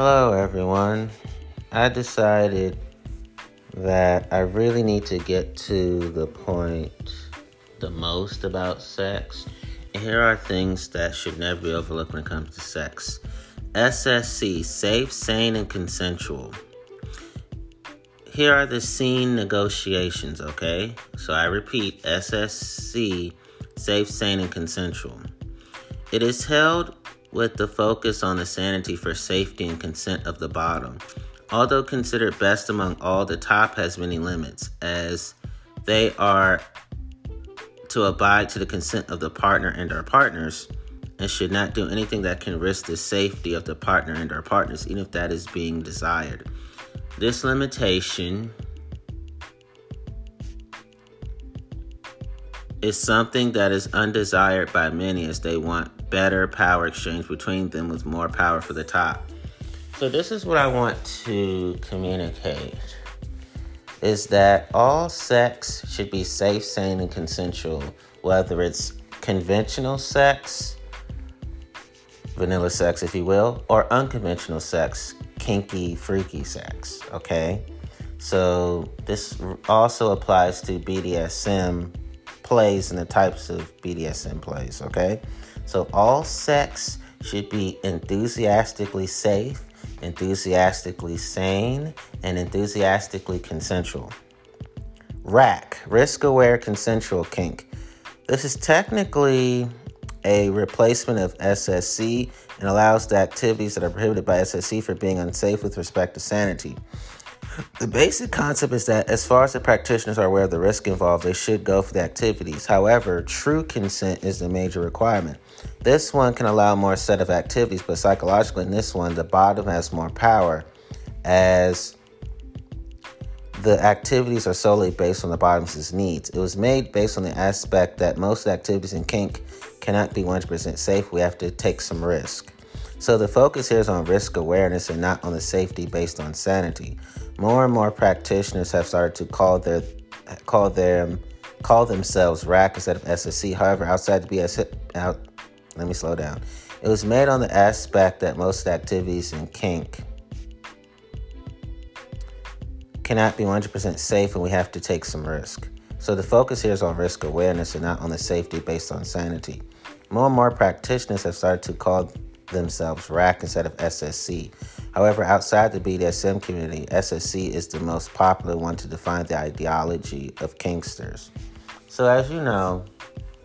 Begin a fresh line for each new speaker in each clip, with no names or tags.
Hello, everyone. I decided that I really need to get to the point the most about sex. And here are things that should never be overlooked when it comes to sex SSC, safe, sane, and consensual. Here are the scene negotiations, okay? So I repeat SSC, safe, sane, and consensual. It is held with the focus on the sanity for safety and consent of the bottom. Although considered best among all, the top has many limits, as they are to abide to the consent of the partner and our partners, and should not do anything that can risk the safety of the partner and our partners, even if that is being desired. This limitation is something that is undesired by many as they want better power exchange between them with more power for the top. So this is what I want to communicate is that all sex should be safe, sane, and consensual, whether it's conventional sex, vanilla sex, if you will, or unconventional sex, kinky, freaky sex. Okay? So this also applies to BDSM plays and the types of BDSM plays. Okay? So all sex should be enthusiastically safe, enthusiastically sane, and enthusiastically consensual. RAC, risk aware consensual kink. This is technically a replacement of SSC and allows the activities that are prohibited by SSC for being unsafe with respect to sanity. The basic concept is that as far as the practitioners are aware of the risk involved, they should go for the activities. However, true consent is the major requirement. This one can allow more set of activities, but psychologically in this one, the bottom has more power as the activities are solely based on the bottom's needs. It was made based on the aspect that most activities in kink cannot be 100% safe. We have to take some risk. So the focus here is on risk awareness and not on the safety based on sanity. More and more practitioners have started to call their call them call themselves RAC instead of SSC. However, outside the BS out let me slow down. It was made on the aspect that most activities in kink cannot be 100% safe and we have to take some risk. So the focus here is on risk awareness and not on the safety based on sanity. More and more practitioners have started to call themselves RAC instead of SSC. However, outside the BDSM community, SSC is the most popular one to define the ideology of kinksters. So, as you know,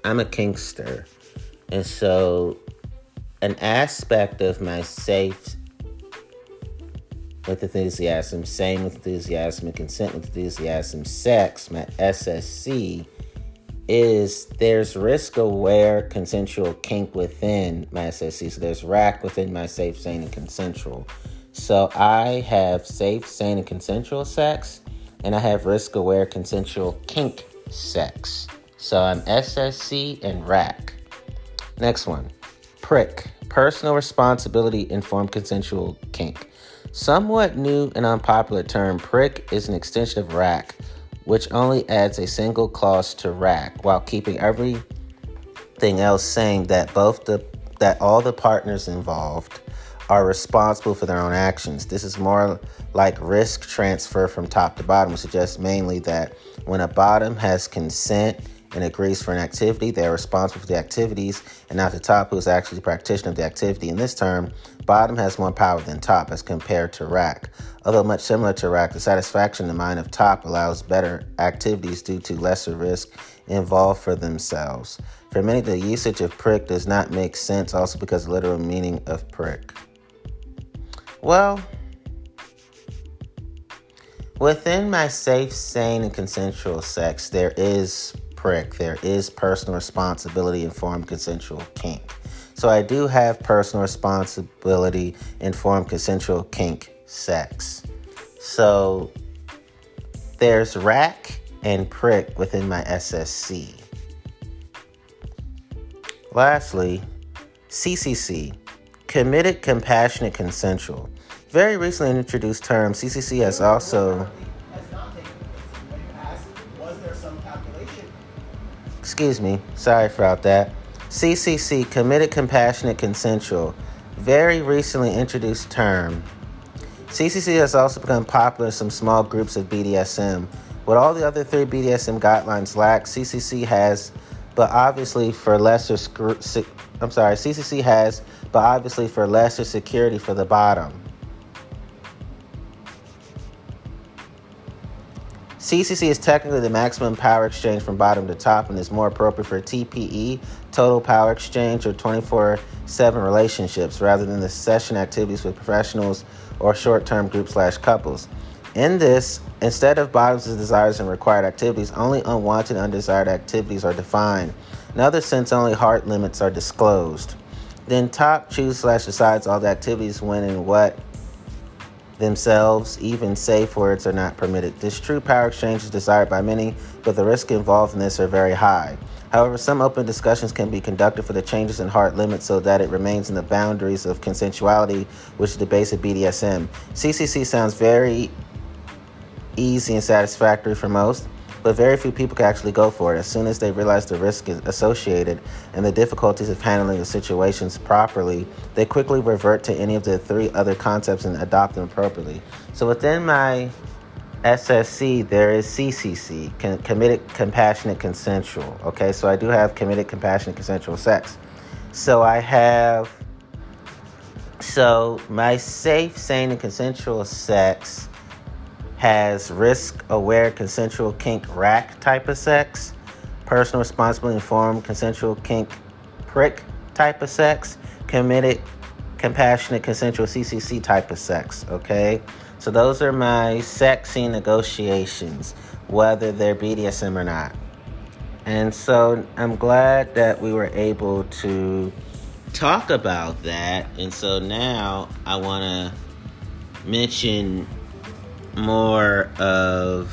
I'm a kinkster. And so, an aspect of my safe with enthusiasm, same with enthusiasm, and consent with enthusiasm, sex, my SSC, is there's risk aware consensual kink within my SSC. So there's rack within my safe, sane, and consensual. So I have safe, sane, and consensual sex, and I have risk aware consensual kink sex. So I'm SSC and rack. Next one prick, personal responsibility informed consensual kink. Somewhat new and unpopular term, prick is an extension of rack, which only adds a single clause to rack while keeping everything else saying that both the that all the partners involved are responsible for their own actions. This is more like risk transfer from top to bottom, suggests mainly that when a bottom has consent and agrees for an activity, they are responsible for the activities, and not the top, who is actually the practitioner of the activity. In this term, bottom has more power than top as compared to rack. Although much similar to rack, the satisfaction in the mind of top allows better activities due to lesser risk involved for themselves. For many, the usage of prick does not make sense, also because the literal meaning of prick. Well, within my safe, sane, and consensual sex, there is prick, there is personal responsibility informed consensual kink. So I do have personal responsibility informed consensual kink sex. So there's rack and prick within my SSC. Lastly, CCC, committed, compassionate, consensual. Very recently introduced term, CCC has also excuse me, sorry about that. CCC, committed, compassionate, consensual, very recently introduced term CCC has also become popular in some small groups of BDSM. What all the other three BDSM guidelines lack, CCC has, but obviously for lesser. I'm sorry, CCC has, but obviously for lesser security for the bottom. CCC is technically the maximum power exchange from bottom to top and is more appropriate for TPE, total power exchange, or 24 7 relationships rather than the session activities with professionals or short term group slash couples. In this, instead of bottoms' desires and required activities, only unwanted undesired activities are defined. In other sense, only heart limits are disclosed. Then top choose slash decides all the activities when and what themselves, even safe words are not permitted. This true power exchange is desired by many, but the risks involved in this are very high. However, some open discussions can be conducted for the changes in heart limits so that it remains in the boundaries of consensuality, which is the base of BDSM. CCC sounds very easy and satisfactory for most, but very few people can actually go for it. As soon as they realize the risk associated and the difficulties of handling the situations properly, they quickly revert to any of the three other concepts and adopt them appropriately. So within my SSC, there is CCC, committed, compassionate, consensual. Okay, so I do have committed, compassionate, consensual sex. So I have, so my safe, sane, and consensual sex has risk aware, consensual, kink, rack type of sex, personal, responsible, informed, consensual, kink, prick type of sex, committed, compassionate, consensual, CCC type of sex. Okay. So those are my sexy negotiations, whether they're BDSM or not. And so I'm glad that we were able to talk about that. And so now I want to mention more of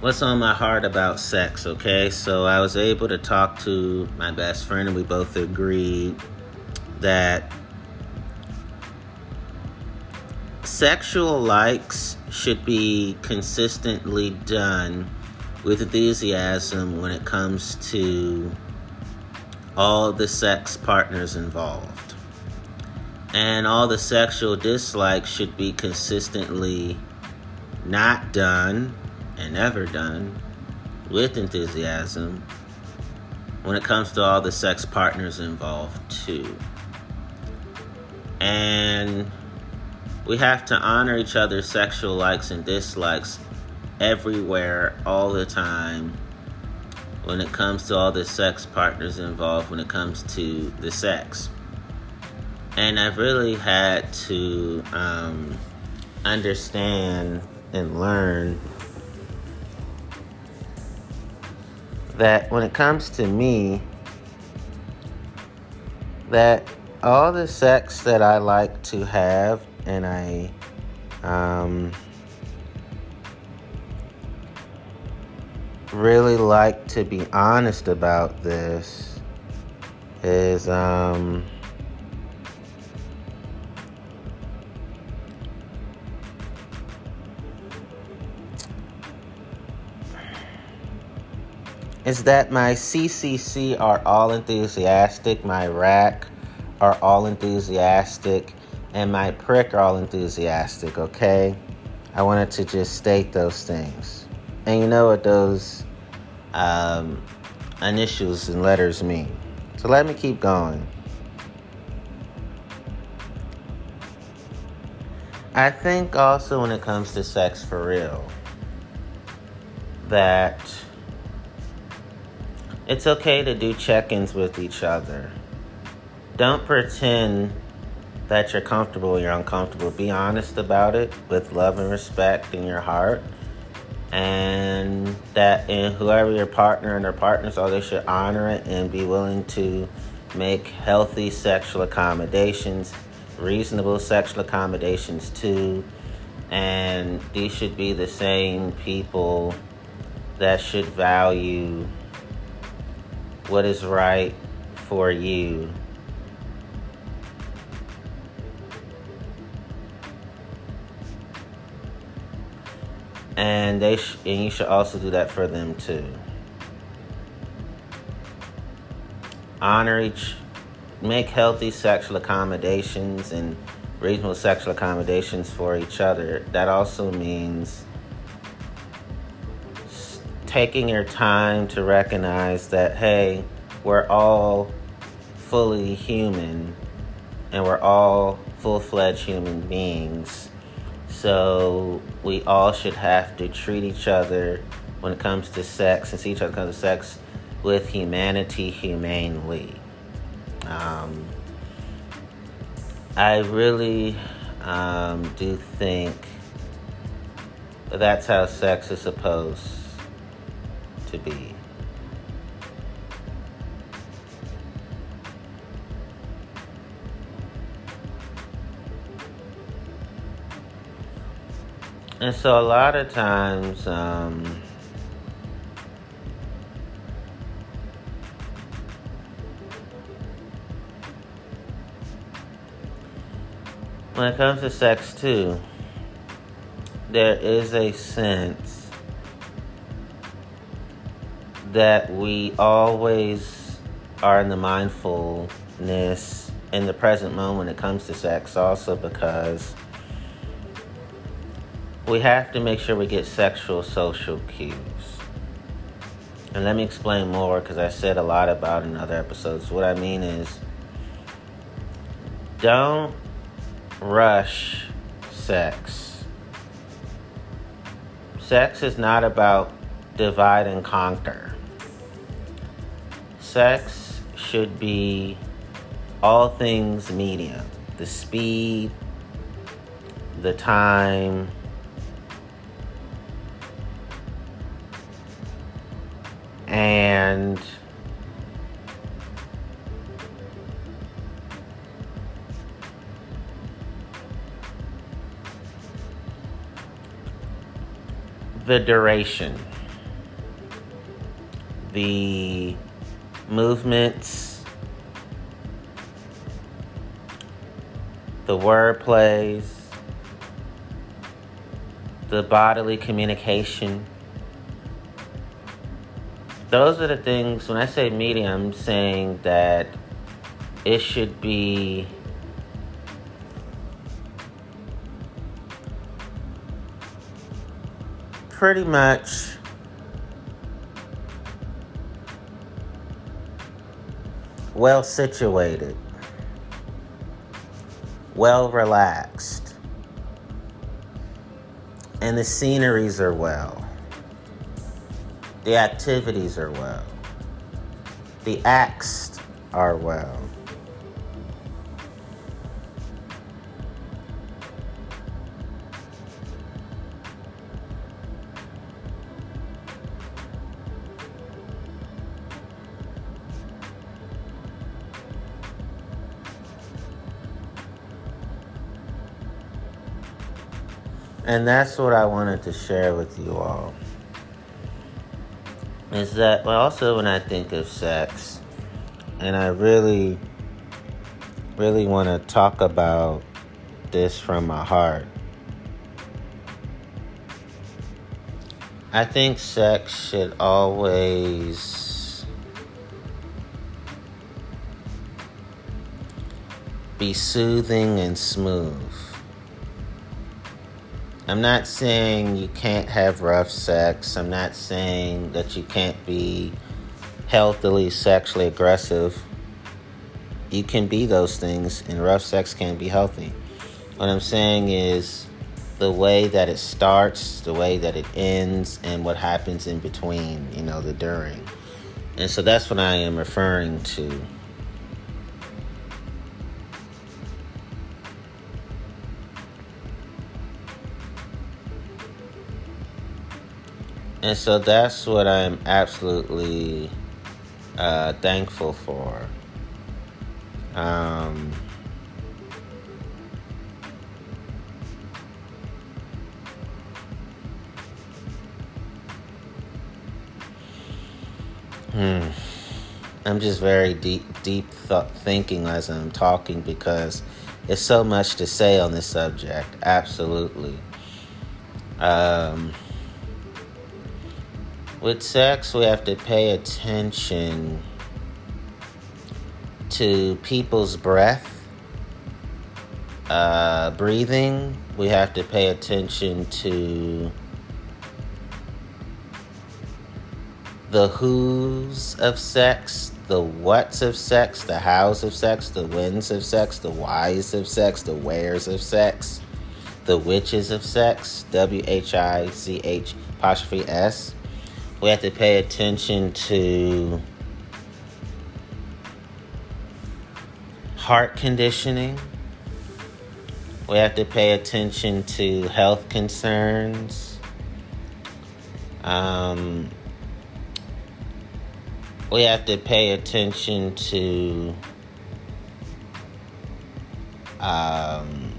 what's on my heart about sex, okay? So I was able to talk to my best friend, and we both agreed that sexual likes should be consistently done with enthusiasm when it comes to all the sex partners involved. And all the sexual dislikes should be consistently not done and never done with enthusiasm when it comes to all the sex partners involved, too. And we have to honor each other's sexual likes and dislikes everywhere, all the time, when it comes to all the sex partners involved, when it comes to the sex. And I've really had to um, understand and learn that when it comes to me, that all the sex that I like to have and I um, really like to be honest about this is um, is that my CCC are all enthusiastic, my rack are all enthusiastic, and my prick are all enthusiastic, okay? I wanted to just state those things. And you know what those um, initials and letters mean. So let me keep going. I think also when it comes to sex for real, that it's okay to do check ins with each other. Don't pretend that you're comfortable you're uncomfortable. Be honest about it with love and respect in your heart. And that in whoever your partner and their partners are, they should honor it and be willing to make healthy sexual accommodations, reasonable sexual accommodations too. And these should be the same people that should value what is right for you and they sh- and you should also do that for them too. Honor each, make healthy sexual accommodations, and reasonable sexual accommodations for each other, that also means taking your time to recognize that, hey, we're all fully human and we're all full fledged human beings. So we all should have to treat each other when it comes to sex and see each other comes to sex with humanity humanely. Um, I really um, do think that's how sex is supposed to be. And so a lot of times, um, when it comes to sex, too, there is a sense that we always are in the mindfulness in the present moment when it comes to sex, also because we have to make sure we get sexual social cues. And let me explain more because I said a lot about in other episodes. What I mean is, don't rush sex. Sex is not about divide and conquer. Sex should be all things medium. The speed, the time, and the duration, the movements, the word plays, the bodily communication. Those are the things, when I say medium, I'm saying that it should be pretty much well situated, well relaxed, and the sceneries are well, the activities are well, the acts are well. And that's what I wanted to share with you all. Is that well, also when I think of sex, and I really, really want to talk about this from my heart. I think sex should always be soothing and smooth. I'm not saying you can't have rough sex. I'm not saying that you can't be healthily sexually aggressive. You can be those things, and rough sex can be healthy. What I'm saying is the way that it starts, the way that it ends, and what happens in between, you know, the during. And so that's what I am referring to. And so that's what I'm absolutely uh, thankful for. Um, hmm. I'm just very deep, deep th- thinking as I'm talking because there's so much to say on this subject. Absolutely. Um, with sex, we have to pay attention to people's breath, uh, breathing. We have to pay attention to the who's of sex, the what's of sex, the how's of sex, the whens of sex, the whys of sex, the where's of sex, the witches of sex, W H I C H apostrophe S. We have to pay attention to heart conditioning. We have to pay attention to health concerns. Um, we have to pay attention to um,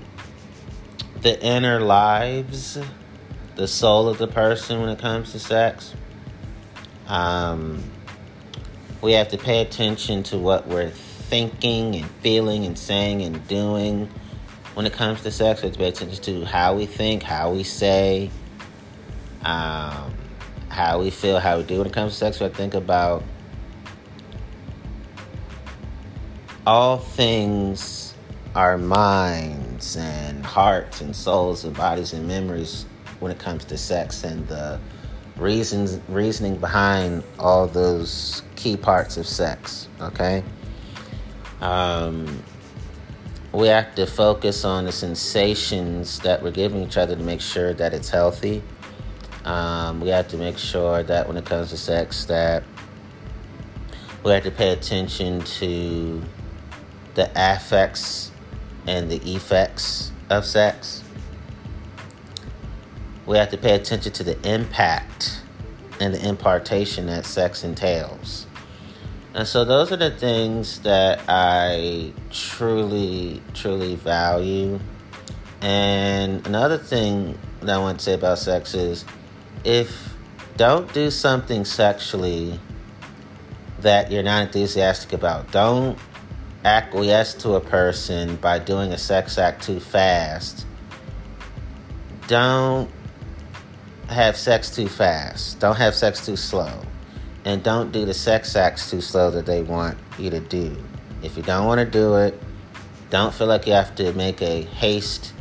the inner lives, the soul of the person when it comes to sex. Um, we have to pay attention to what we're thinking and feeling and saying and doing when it comes to sex. We have to pay attention to how we think, how we say, um, how we feel, how we do when it comes to sex. We have to think about all things our minds and hearts and souls and bodies and memories when it comes to sex and the reasons reasoning behind all those key parts of sex okay um, we have to focus on the sensations that we're giving each other to make sure that it's healthy um, we have to make sure that when it comes to sex that we have to pay attention to the affects and the effects of sex. We have to pay attention to the impact and the impartation that sex entails. And so, those are the things that I truly, truly value. And another thing that I want to say about sex is if don't do something sexually that you're not enthusiastic about, don't acquiesce to a person by doing a sex act too fast, don't have sex too fast. Don't have sex too slow. And don't do the sex acts too slow that they want you to do. If you don't want to do it, don't feel like you have to make a haste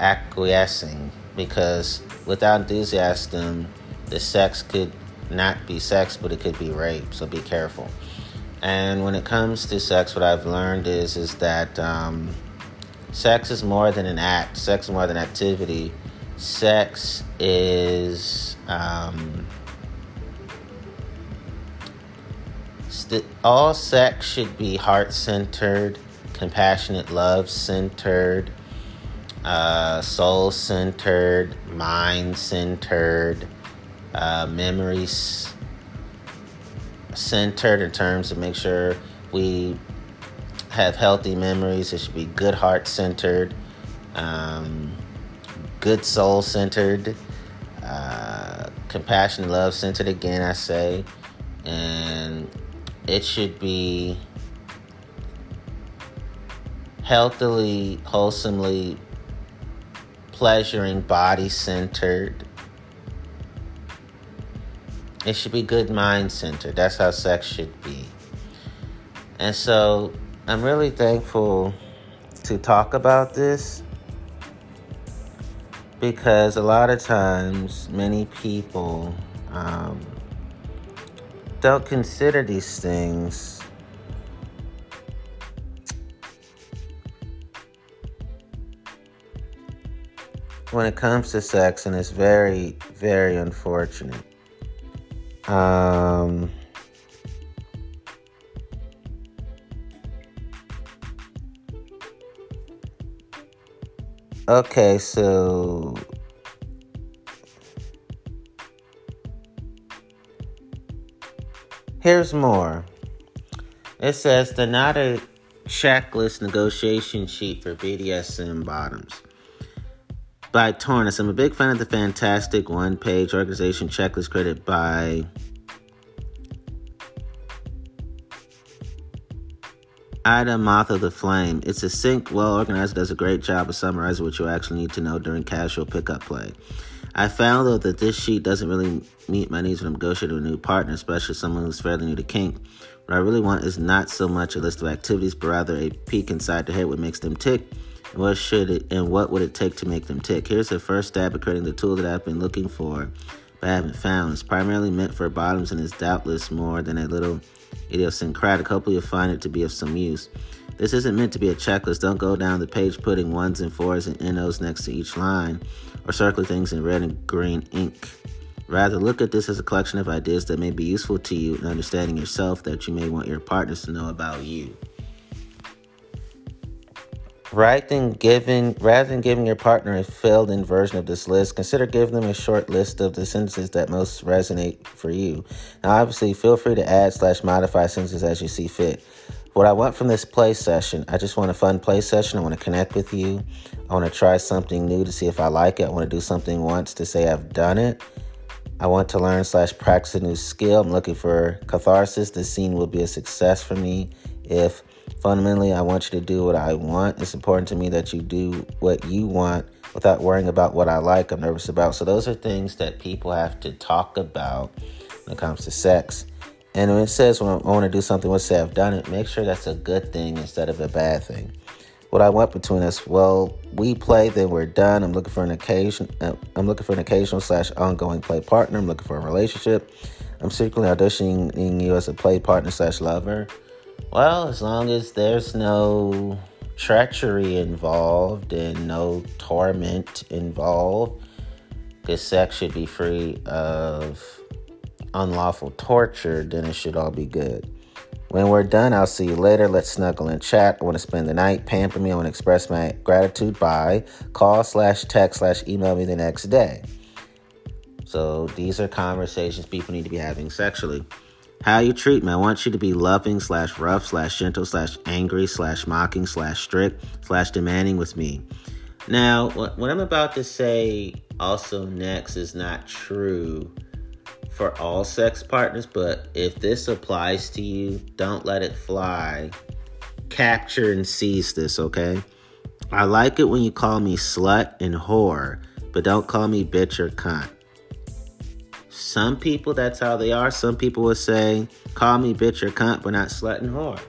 acquiescing because without enthusiasm, the sex could not be sex, but it could be rape. So be careful. And when it comes to sex, what I've learned is is that um, sex is more than an act. Sex is more than activity. Sex is um, st- all sex should be heart centered, compassionate, love centered, uh, soul centered, mind centered, uh, memories centered in terms of make sure we have healthy memories. It should be good heart centered, um, good soul centered, uh, compassion, love centered. Again, I say, and it should be healthily, wholesomely pleasuring, body centered. It should be good mind centered. That's how sex should be. And so I'm really thankful to talk about this because a lot of times many people um, don't consider these things when it comes to sex, and it's very, very unfortunate. Um, okay, so here's more. It says the Nada checklist negotiation sheet for BDSM bottoms by Tornus. I'm a big fan of the fantastic one page organization checklist created by Ida Moth of the Flame. It's a sync, well organized, does a great job of summarizing what you actually need to know during casual pickup play. I found though that this sheet doesn't really meet my needs when I'm negotiating with a new partner, especially someone who's fairly new to kink. What I really want is not so much a list of activities, but rather a peek inside to hear what makes them tick And What should it and what would it take to make them tick? Here's the first step at creating the tool that I've been looking for, but I haven't found. It's primarily meant for bottoms and is doubtless more than a little idiosyncratic. Hopefully, you'll find it to be of some use. This isn't meant to be a checklist. Don't go down the page putting ones and fours and NOs next to each line or circling things in red and green ink. Rather, look at this as a collection of ideas that may be useful to you in understanding yourself that you may want your partners to know about you. Rather than giving, rather than giving your partner a filled in version of this list, consider giving them a short list of the sentences that most resonate for you. Now, obviously, feel free to add slash modify sentences as you see fit. What I want from this play session, I just want a fun play session. I want to connect with you. I want to try something new to see if I like it. I want to do something once to say I've done it. I want to learn slash practice a new skill. I'm looking for catharsis. This scene will be a success for me if fundamentally I want you to do what I want. It's important to me that you do what you want without worrying about what I like, I'm nervous about. So those are things that people have to talk about when it comes to sex. And when it says when I want to do something, let's say I've done it, make sure that's a good thing instead of a bad thing what I want between us. Well, we play, then we're done. I'm looking for an occasion. Uh, I'm looking for an occasional slash ongoing play partner. I'm looking for a relationship. I'm secretly auditioning you as a play partner slash lover. Well, as long as there's no treachery involved and no torment involved, because sex should be free of unlawful torture, then it should all be good. When we're done, I'll see you later. Let's snuggle and chat. I want to spend the night. Pamper me. I want to express my gratitude by call slash text slash email me the next day. So these are conversations people need to be having sexually. How you treat me. I want you to be loving slash rough slash gentle slash angry slash mocking slash strict slash demanding with me. Now, what I'm about to say also next is not true for all sex partners, but if this applies to you, don't let it fly. Capture and seize this, okay? I like it when you call me slut and whore, but don't call me bitch or cunt. Some people, that's how they are. Some people will say, call me bitch or cunt, but not slut and whore.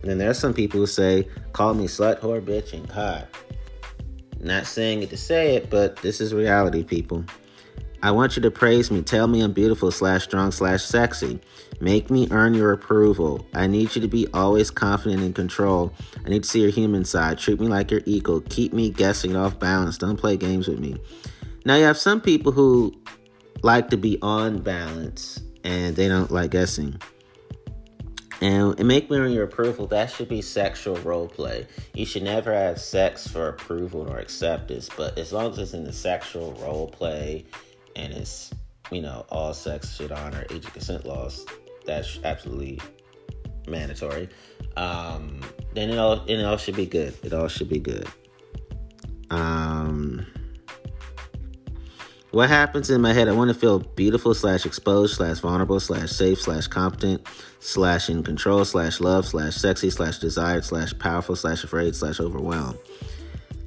And then there's some people who say, call me slut, whore, bitch, and cunt. Not saying it to say it, but this is reality, people. I want you to praise me. Tell me I'm beautiful slash strong slash sexy. Make me earn your approval. I need you to be always confident and in control. I need to see your human side. Treat me like you're equal. Keep me guessing off balance. Don't play games with me. Now, you have some people who like to be on balance and they don't like guessing. And, make me earn your approval. That should be sexual role play. You should never have sex for approval or acceptance, but as long as it's in the sexual role play, and it's you know all sex should honor age of consent laws. That's absolutely mandatory. Um, then it all it all should be good. It all should be good. Um, what happens in my head? I want to feel beautiful slash exposed slash vulnerable slash safe slash competent slash in control slash love slash sexy slash desired slash powerful slash afraid slash overwhelmed.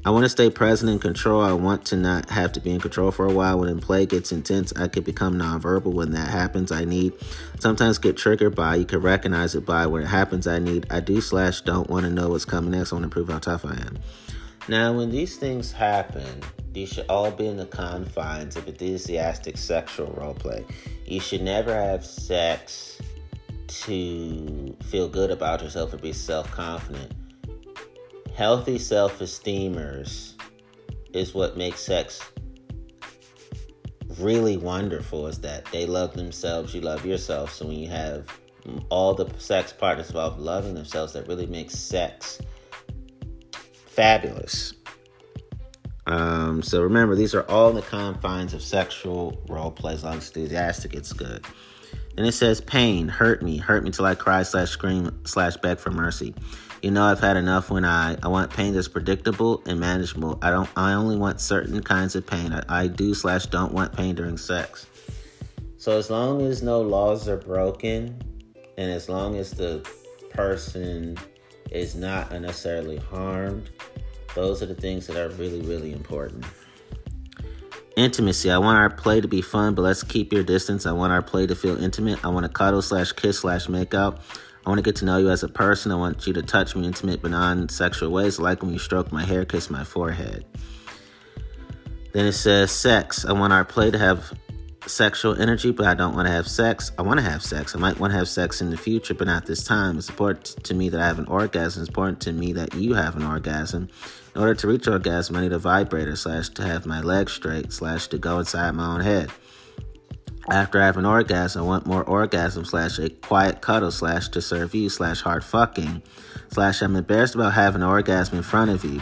I want to stay present in control. I want to not have to be in control for a while. When in play gets intense, I could become nonverbal. When that happens, I need sometimes get triggered by. You can recognize it by when it happens. I need. I do slash don't want to know what's coming next. I want to prove how tough I am. Now, when these things happen, these should all be in the confines of enthusiastic sexual role play. You should never have sex to feel good about yourself or be self confident healthy self esteemers is what makes sex really wonderful is that they love themselves, you love yourself. So when you have all the sex partners involved loving themselves, that really makes sex fabulous. Um, so remember, these are all in the confines of sexual role play. As long as enthusiastic, it's good. Then it says pain, hurt me, hurt me till I cry slash scream slash beg for mercy. You know I've had enough when I, I want pain that's predictable and manageable. I don't I only want certain kinds of pain. I, I do slash don't want pain during sex. So as long as no laws are broken and as long as the person is not unnecessarily harmed, those are the things that are really, really important. Intimacy. I want our play to be fun, but let's keep your distance. I want our play to feel intimate. I want to cuddle slash kiss slash make out. I want to get to know you as a person. I want you to touch me in intimate but non sexual ways. Like when you stroke my hair, kiss my forehead. Then it says sex. I want our play to have sexual energy, but I don't want to have sex. I want to have sex. I might want to have sex in the future, but not this time. It's important to me that I have an orgasm. It's important to me that you have an orgasm. In order to reach orgasm, I need a vibrator slash to have my legs straight slash to go inside my own head. After I have an orgasm, I want more orgasm slash a quiet cuddle slash to serve you slash hard fucking slash I'm embarrassed about having an orgasm in front of you.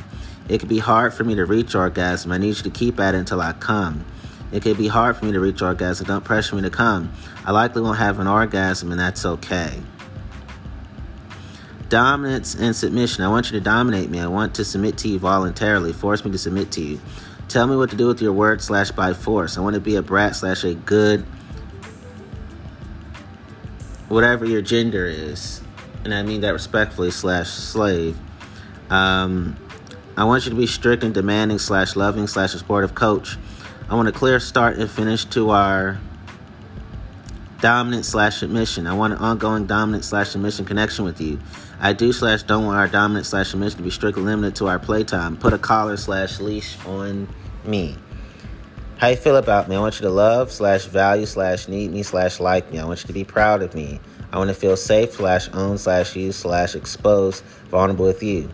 It can be hard for me to reach orgasm. I need you to keep at it until I come. It can be hard for me to reach orgasm. Don't pressure me to come. I likely won't have an orgasm, and that's okay. Dominance and submission. I want you to dominate me. I want to submit to you voluntarily. Force me to submit to you. Tell me what to do with your word slash by force. I want to be a brat slash a good, whatever your gender is. And I mean that respectfully slash slave. Um, I want you to be strict and demanding slash loving slash supportive coach. I want a clear start and finish to our dominant slash submission. I want an ongoing dominant slash submission connection with you. I do slash don't want our dominant slash submission to be strictly limited to our playtime. Put a collar slash leash on me. How you feel about me? I want you to love slash value slash need me slash like me. I want you to be proud of me. I want to feel safe slash own slash use slash exposed vulnerable with you.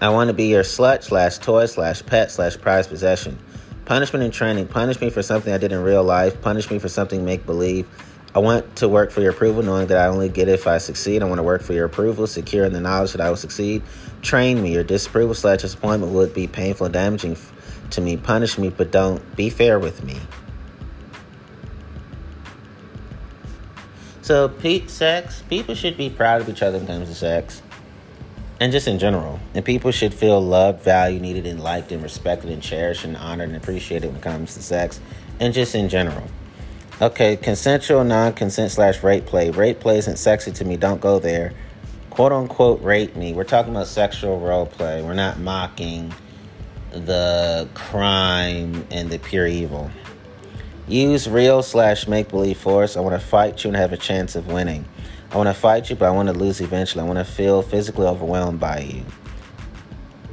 I want to be your slut slash toy slash pet slash prized possession. Punishment and training. Punish me for something I did in real life. Punish me for something make believe. I want to work for your approval, knowing that I only get it if I succeed. I want to work for your approval, secure in the knowledge that I will succeed. Train me. Your disapproval slash disappointment would be painful and damaging to me. Punish me, but don't be fair with me. So, Pete, sex. People should be proud of each other in terms of sex and just in general. And people should feel loved, valued, needed, and liked, and respected, and cherished, and honored, and appreciated when it comes to sex, and just in general. Okay, consensual, non consent slash rape play. Rape play isn't sexy to me, don't go there. Quote unquote, rape me. We're talking about sexual role play. We're not mocking the crime and the pure evil. Use real slash make believe force. I want to fight you and have a chance of winning. I want to fight you, but I want to lose eventually. I want to feel physically overwhelmed by you.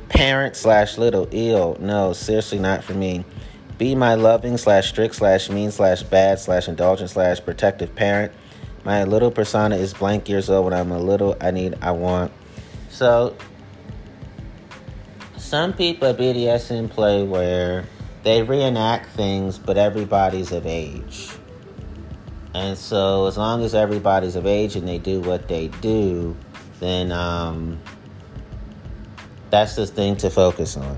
Parent slash little ill. No, seriously, not for me. Be my loving slash strict slash mean slash bad slash indulgent slash protective parent. My little persona is blank years old when I'm a little. I need, I want. So, some people at BDSM play where they reenact things, but everybody's of age. And so, as long as everybody's of age and they do what they do, then um, that's the thing to focus on.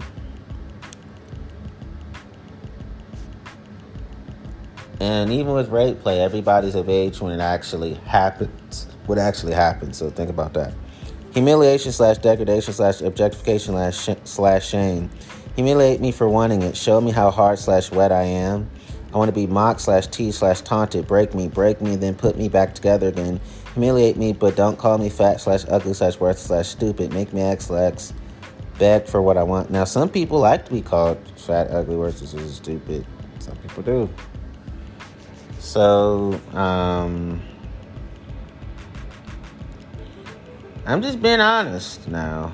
And even with rape play, everybody's of age when it actually happens. What actually happens. So think about that. Humiliation slash degradation slash objectification slash, shame. Humiliate me for wanting it. Show me how hard slash wet I am. I want to be mocked slash teased slash taunted. Break me, break me, then put me back together again. Humiliate me, but don't call me fat slash ugly slash worthless slash stupid. Make me act slash beg for what I want. Now, some people like to be called fat, ugly, worthless, or stupid. Some people do. So, um, I'm just being honest now.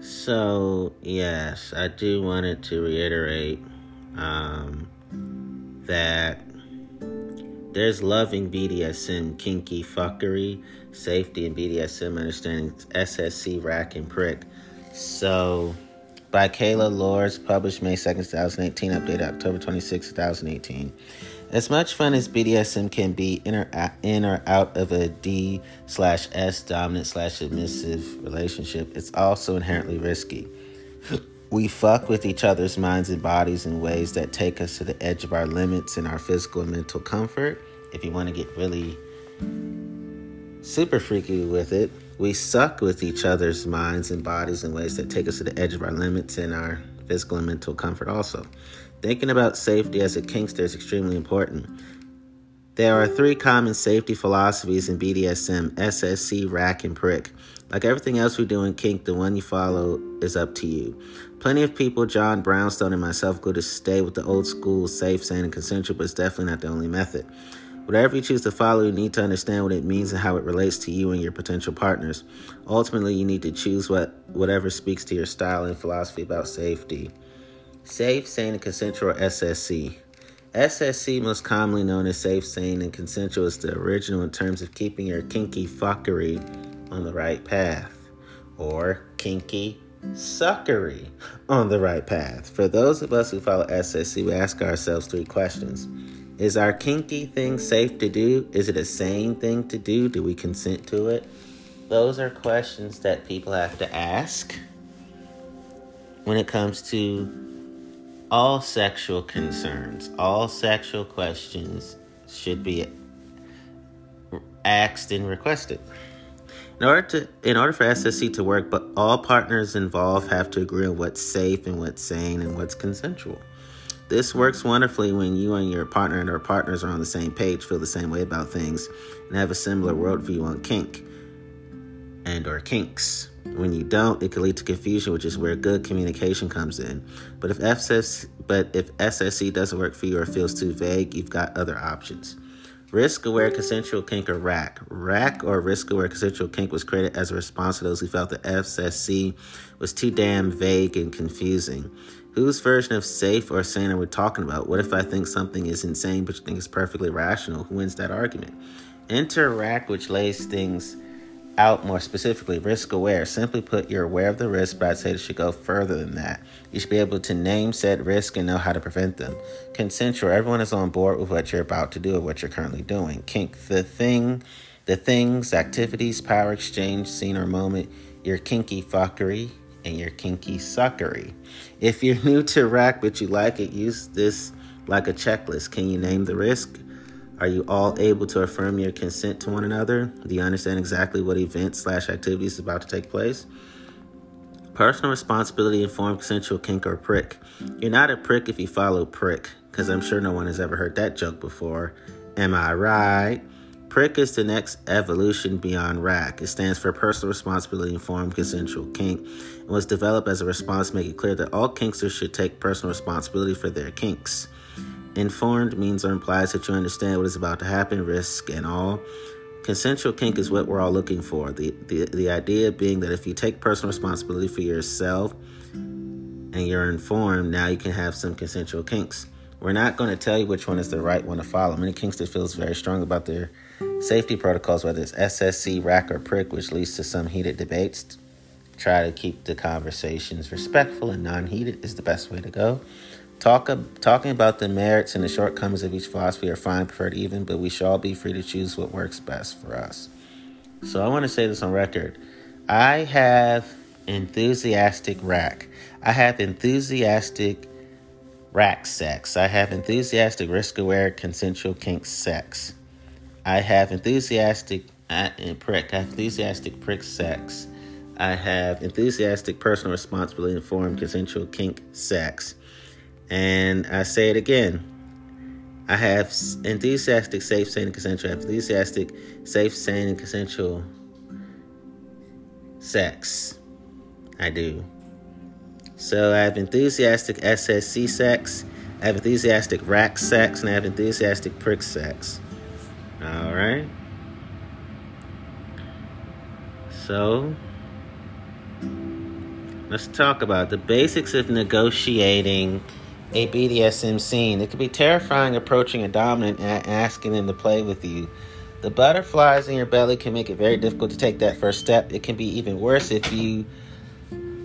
So, yes, I do wanted to reiterate um, that there's loving BDSM, kinky fuckery, safety, and BDSM understanding SSC, rack, and prick. So, by Kayla Lords, published May 2nd, 2018, updated October 26, 2018. As much fun as BDSM can be in or, in or out of a D slash S dominant slash submissive relationship, it's also inherently risky. We fuck with each other's minds and bodies in ways that take us to the edge of our limits in our physical and mental comfort. If you want to get really super freaky with it, we suck with each other's minds and bodies in ways that take us to the edge of our limits and our physical and mental comfort also. Thinking about safety as a kinkster is extremely important. There are three common safety philosophies in BDSM SSC, rack, and prick. Like everything else we do in kink, the one you follow is up to you. Plenty of people, John Brownstone and myself, go to stay with the old school, safe, sane, and consensual, but it's definitely not the only method. Whatever you choose to follow, you need to understand what it means and how it relates to you and your potential partners. Ultimately, you need to choose what whatever speaks to your style and philosophy about safety. Safe, sane, and consensual SSC. SSC, most commonly known as safe, sane, and consensual, is the original in terms of keeping your kinky fuckery on the right path, or kinky suckery on the right path. For those of us who follow SSC, we ask ourselves three questions. Is our kinky thing safe to do? Is it a sane thing to do? Do we consent to it? Those are questions that people have to ask when it comes to all sexual concerns, all sexual questions should be asked and requested. In order to in order for SSC to work, but all partners involved have to agree on what's safe and what's sane and what's consensual. This works wonderfully when you and your partner and or partners are on the same page, feel the same way about things, and have a similar worldview on kink and or kinks. When you don't, it can lead to confusion, which is where good communication comes in. But if FSS, but if SSC doesn't work for you or feels too vague, you've got other options. Risk aware consensual kink or RAC. RAC or risk aware consensual kink was created as a response to those who felt the FSC was too damn vague and confusing. Whose version of safe or sane are we talking about? What if I think something is insane but you think it's perfectly rational? Who wins that argument? Interact, which lays things out more specifically risk aware. Simply put, you're aware of the risk, but I'd say it should go further than that. You should be able to name said risk and know how to prevent them. Consensual, everyone is on board with what you're about to do or what you're currently doing. Kink, the thing, the things, activities, power exchange, scene or moment, your kinky fuckery, and your kinky suckery. If you're new to rack but you like it, use this like a checklist. Can you name the risk? Are you all able to affirm your consent to one another? Do you understand exactly what event slash activity is about to take place? Personal responsibility informed consensual kink or prick. You're not a prick if you follow prick, because I'm sure no one has ever heard that joke before. Am I right? Prick is the next evolution beyond RAC. It stands for Personal Responsibility Informed Consensual Kink and was developed as a response to make it clear that all kinksters should take personal responsibility for their kinks. Informed means or implies that you understand what is about to happen, risk, and all. Consensual kink is what we're all looking for. The, the, the idea being that if you take personal responsibility for yourself and you're informed, now you can have some consensual kinks. We're not going to tell you which one is the right one to follow. Many kinksters feels very strong about their safety protocols, whether it's SSC, rack, or prick, which leads to some heated debates. Try to keep the conversations respectful and non heated is the best way to go. Talk, talking about the merits and the shortcomings of each philosophy are fine, preferred even, but we should all be free to choose what works best for us. So I want to say this on record. I have enthusiastic rack. I have enthusiastic rack sex. I have enthusiastic risk aware consensual kink sex. I have enthusiastic uh, prick. I have enthusiastic prick sex. I have enthusiastic personal responsibility informed consensual kink sex. And I say it again. I have enthusiastic, safe, sane, and consensual. I have enthusiastic, safe, sane, and consensual sex. I do. So I have enthusiastic SSC sex, I have enthusiastic rack sex, and I have enthusiastic prick sex. All right. So let's talk about the basics of negotiating a BDSM scene. It can be terrifying approaching a dominant and asking them to play with you. The butterflies in your belly can make it very difficult to take that first step. It can be even worse if you,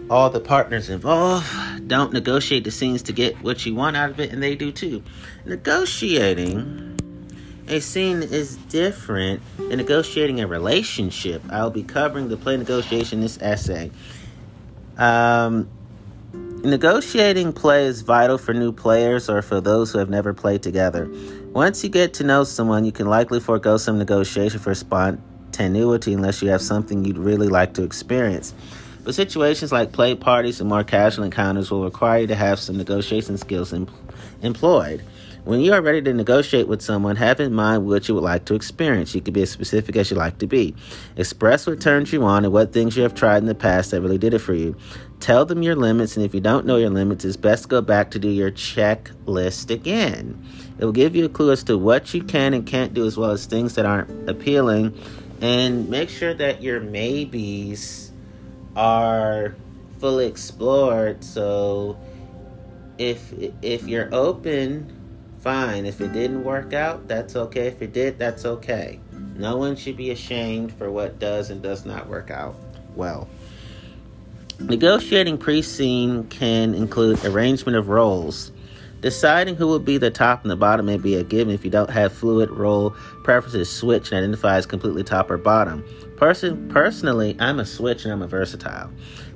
all the partners involved, don't negotiate the scenes to get what you want out of it, and they do too. Negotiating a scene is different than negotiating a relationship. I'll be covering the play negotiation in this essay. Um, Negotiating play is vital for new players or for those who have never played together. Once you get to know someone, you can likely forego some negotiation for spontaneity unless you have something you'd really like to experience. But situations like play parties and more casual encounters will require you to have some negotiation skills em- employed. When you are ready to negotiate with someone, have in mind what you would like to experience. You can be as specific as you like to be. Express what turns you on and what things you have tried in the past that really did it for you. Tell them your limits, and if you don't know your limits, it's best to go back to do your checklist again. It will give you a clue as to what you can and can't do, as well as things that aren't appealing. And make sure that your maybes are fully explored. So if if you're open, fine. If it didn't work out, that's okay. If it did, that's okay. No one should be ashamed for what does and does not work out well. Negotiating pre scene can include arrangement of roles. Deciding who will be the top and the bottom may be a given if you don't have fluid role preferences switch and identify as completely top or bottom. Person, personally, I'm a switch and I'm a versatile.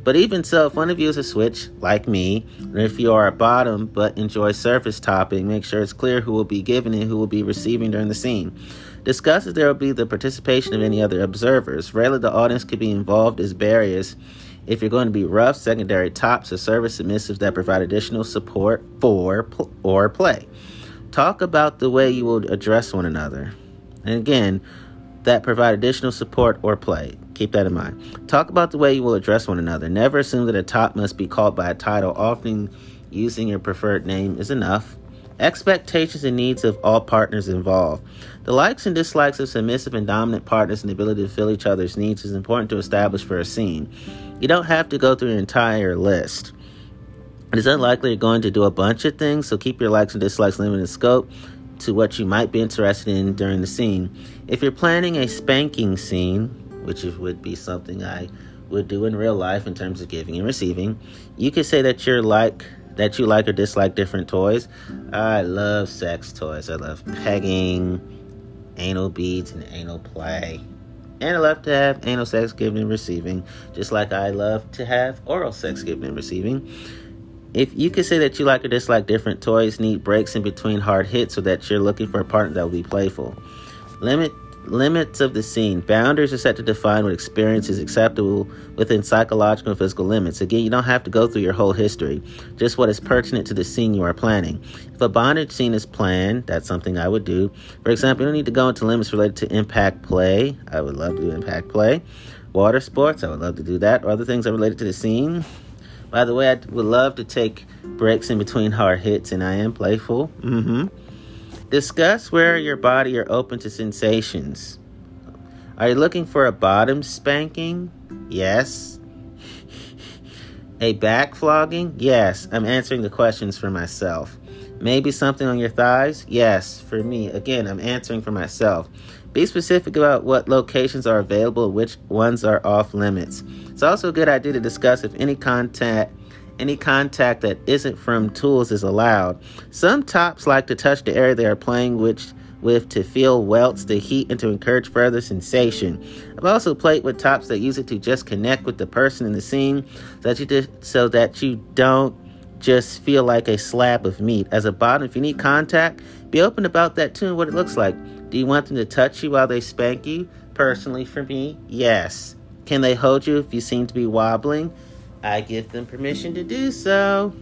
But even so, if one of you is a switch, like me, or if you are a bottom but enjoy surface topping, make sure it's clear who will be giving and who will be receiving during the scene. Discuss if there will be the participation of any other observers. Rarely the audience could be involved as barriers if you're going to be rough, secondary tops or service submissives that provide additional support for pl- or play. Talk about the way you will address one another. And again, that provide additional support or play. Keep that in mind. Talk about the way you will address one another. Never assume that a top must be called by a title. Often using your preferred name is enough. Expectations and needs of all partners involved. The likes and dislikes of submissive and dominant partners and the ability to fill each other's needs is important to establish for a scene. You don't have to go through an entire list. It is unlikely you're going to do a bunch of things, so keep your likes and dislikes limited in scope to what you might be interested in during the scene. If you're planning a spanking scene, which would be something I would do in real life in terms of giving and receiving, you could say that you're like that you like or dislike different toys. I love sex toys. I love pegging, anal beads, and anal play. And I love to have anal sex giving and receiving, just like I love to have oral sex giving and receiving. If you could say that you like or dislike different toys, need breaks in between hard hits so that you're looking for a partner that will be playful. Limit limits of the scene. Boundaries are set to define what experience is acceptable within psychological and physical limits. Again, you don't have to go through your whole history, just what is pertinent to the scene you are planning. If a bondage scene is planned, that's something I would do. For example, you don't need to go into limits related to impact play. I would love to do impact play. Water sports, I would love to do that. Or other things that are related to the scene. By the way, I would love to take breaks in between hard hits, and I am playful. Mm-hmm. Discuss where your body are open to sensations. Are you looking for a bottom spanking? Yes. a back flogging? Yes. I'm answering the questions for myself. Maybe something on your thighs? Yes. For me, again, I'm answering for myself. Be specific about what locations are available, which ones are off limits. It's also a good idea to discuss if any contact any contact that isn't from tools is allowed. Some tops like to touch the area they are playing with, with to feel welts, the heat, and to encourage further sensation. I've also played with tops that use it to just connect with the person in the scene so that you, just, so that you don't just feel like a slab of meat. As a bottom, if you need contact, be open about that too and what it looks like. Do you want them to touch you while they spank you? Personally, for me, yes. Can they hold you if you seem to be wobbling? I give them permission to do so.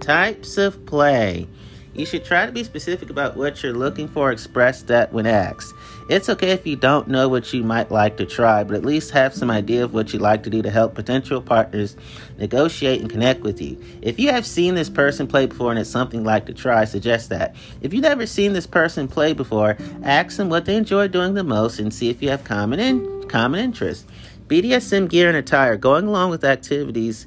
Types of play. You should try to be specific about what you're looking for, express that when asked. It's okay if you don't know what you might like to try, but at least have some idea of what you'd like to do to help potential partners negotiate and connect with you. If you have seen this person play before and it's something you'd like to try, suggest that. If you've never seen this person play before, ask them what they enjoy doing the most and see if you have common in- common interests. BDSM gear and attire. Going along with activities,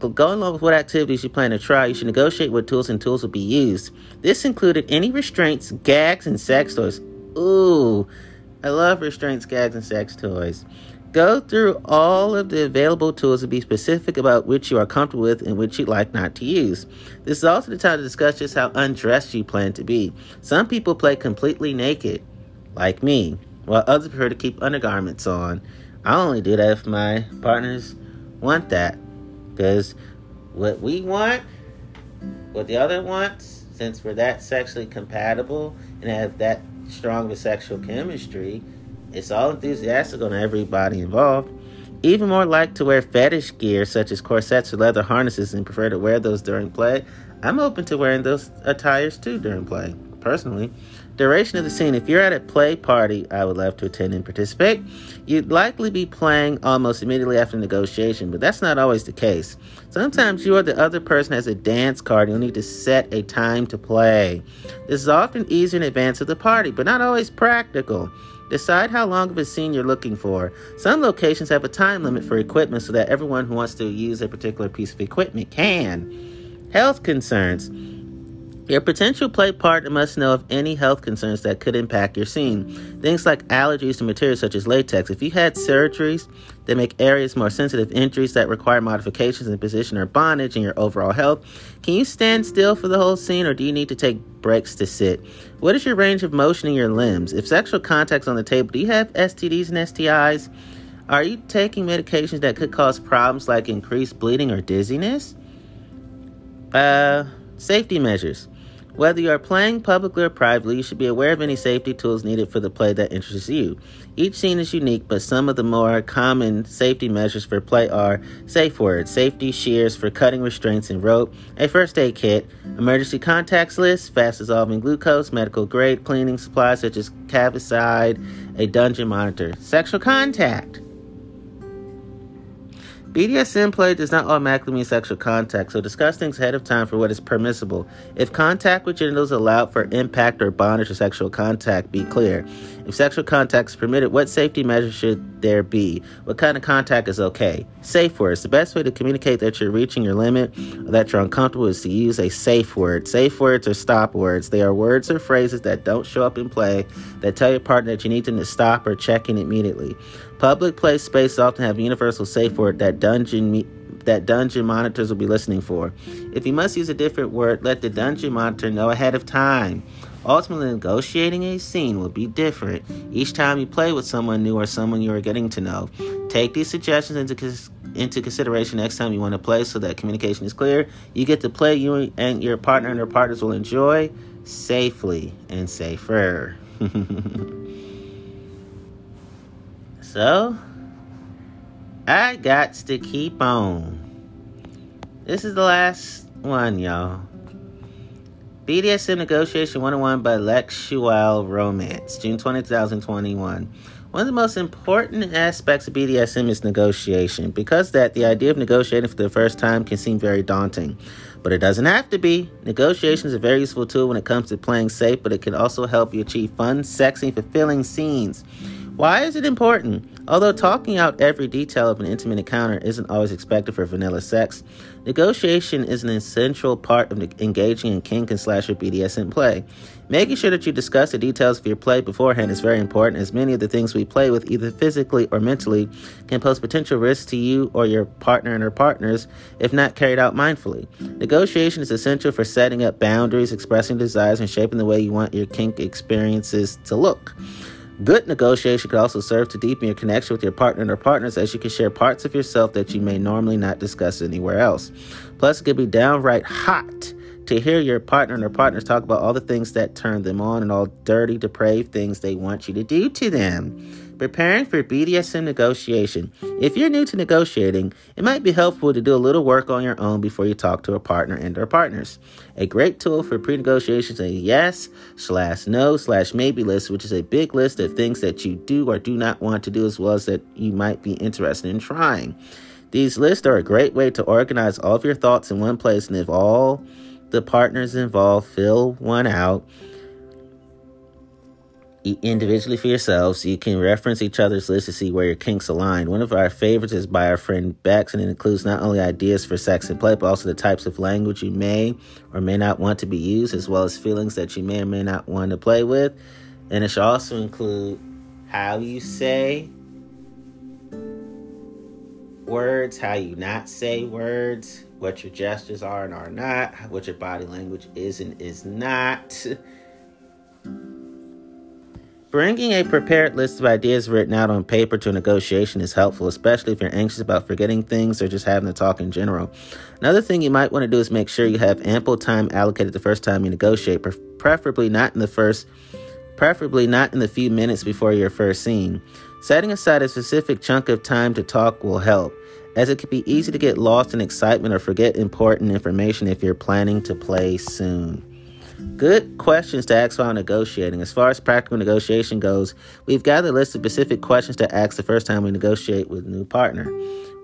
going along with what activities you plan to try, you should negotiate what tools and tools will be used. This included any restraints, gags, and sex toys. Ooh, I love restraints, gags, and sex toys. Go through all of the available tools and be specific about which you are comfortable with and which you'd like not to use. This is also the time to discuss just how undressed you plan to be. Some people play completely naked, like me, while others prefer to keep undergarments on. I only do that if my partners want that. Because what we want, what the other wants, since we're that sexually compatible and have that strong of sexual chemistry, it's all enthusiastic on everybody involved. even more like to wear fetish gear such as corsets or leather harnesses and prefer to wear those during play, I'm open to wearing those attires too during play, personally. Duration of the scene. If you're at a play party, I would love to attend and participate. You'd likely be playing almost immediately after negotiation, but that's not always the case. Sometimes you or the other person has a dance card. You'll need to set a time to play. This is often easier in advance of the party, but not always practical. Decide how long of a scene you're looking for. Some locations have a time limit for equipment so that everyone who wants to use a particular piece of equipment can. Health concerns. Your potential play partner must know of any health concerns that could impact your scene. Things like allergies to materials such as latex. If you had surgeries that make areas more sensitive, injuries that require modifications in position or bondage and your overall health, can you stand still for the whole scene or do you need to take breaks to sit? What is your range of motion in your limbs? If sexual contact's on the table, do you have STDs and STIs? Are you taking medications that could cause problems like increased bleeding or dizziness? Uh, safety measures. Whether you are playing publicly or privately, you should be aware of any safety tools needed for the play that interests you. Each scene is unique, but some of the more common safety measures for play are safe words, safety shears for cutting restraints and rope, a first aid kit, emergency contacts list, fast dissolving glucose, medical grade cleaning supplies such as Cavicide, a dungeon monitor, sexual contact. BDSM play does not automatically mean sexual contact, so discuss things ahead of time for what is permissible. If contact with genitals allowed for impact or bondage or sexual contact, be clear. If sexual contact is permitted, what safety measures should there be? What kind of contact is okay? Safe words. The best way to communicate that you're reaching your limit or that you're uncomfortable is to use a safe word. Safe words are stop words. They are words or phrases that don't show up in play that tell your partner that you need them to stop or check in immediately. Public play spaces often have universal safe word that dungeon me- that dungeon monitors will be listening for. If you must use a different word, let the dungeon monitor know ahead of time. Ultimately, negotiating a scene will be different each time you play with someone new or someone you are getting to know. Take these suggestions into into consideration next time you want to play so that communication is clear. You get to play you and your partner and their partners will enjoy safely and safer. So, I got to keep on. This is the last one, y'all. BDSM Negotiation 101 by Lex Lexual Romance, June 20, 2021. One of the most important aspects of BDSM is negotiation. Because that, the idea of negotiating for the first time can seem very daunting. But it doesn't have to be. Negotiation is a very useful tool when it comes to playing safe, but it can also help you achieve fun, sexy, fulfilling scenes. Why is it important? Although talking out every detail of an intimate encounter isn't always expected for vanilla sex, negotiation is an essential part of engaging in kink and slasher BDSM play. Making sure that you discuss the details of your play beforehand is very important, as many of the things we play with, either physically or mentally, can pose potential risks to you or your partner and her partners if not carried out mindfully. Negotiation is essential for setting up boundaries, expressing desires, and shaping the way you want your kink experiences to look. Good negotiation could also serve to deepen your connection with your partner or partners as you can share parts of yourself that you may normally not discuss anywhere else. Plus, it could be downright hot to hear your partner or partners talk about all the things that turn them on and all dirty, depraved things they want you to do to them. Preparing for BDSM negotiation. If you're new to negotiating, it might be helpful to do a little work on your own before you talk to a partner and or partners. A great tool for pre-negotiation is a yes slash no slash maybe list, which is a big list of things that you do or do not want to do, as well as that you might be interested in trying. These lists are a great way to organize all of your thoughts in one place, and if all the partners involved fill one out, individually for yourselves. You can reference each other's list to see where your kinks align. One of our favorites is by our friend Bex, and it includes not only ideas for sex and play, but also the types of language you may or may not want to be used, as well as feelings that you may or may not want to play with. And it should also include how you say words, how you not say words, what your gestures are and are not, what your body language is and is not. Bringing a prepared list of ideas written out on paper to a negotiation is helpful, especially if you're anxious about forgetting things or just having to talk in general. Another thing you might want to do is make sure you have ample time allocated the first time you negotiate, preferably not in the first preferably not in the few minutes before your first scene. Setting aside a specific chunk of time to talk will help, as it can be easy to get lost in excitement or forget important information if you're planning to play soon. Good questions to ask while negotiating. As far as practical negotiation goes, we've gathered a list of specific questions to ask the first time we negotiate with a new partner.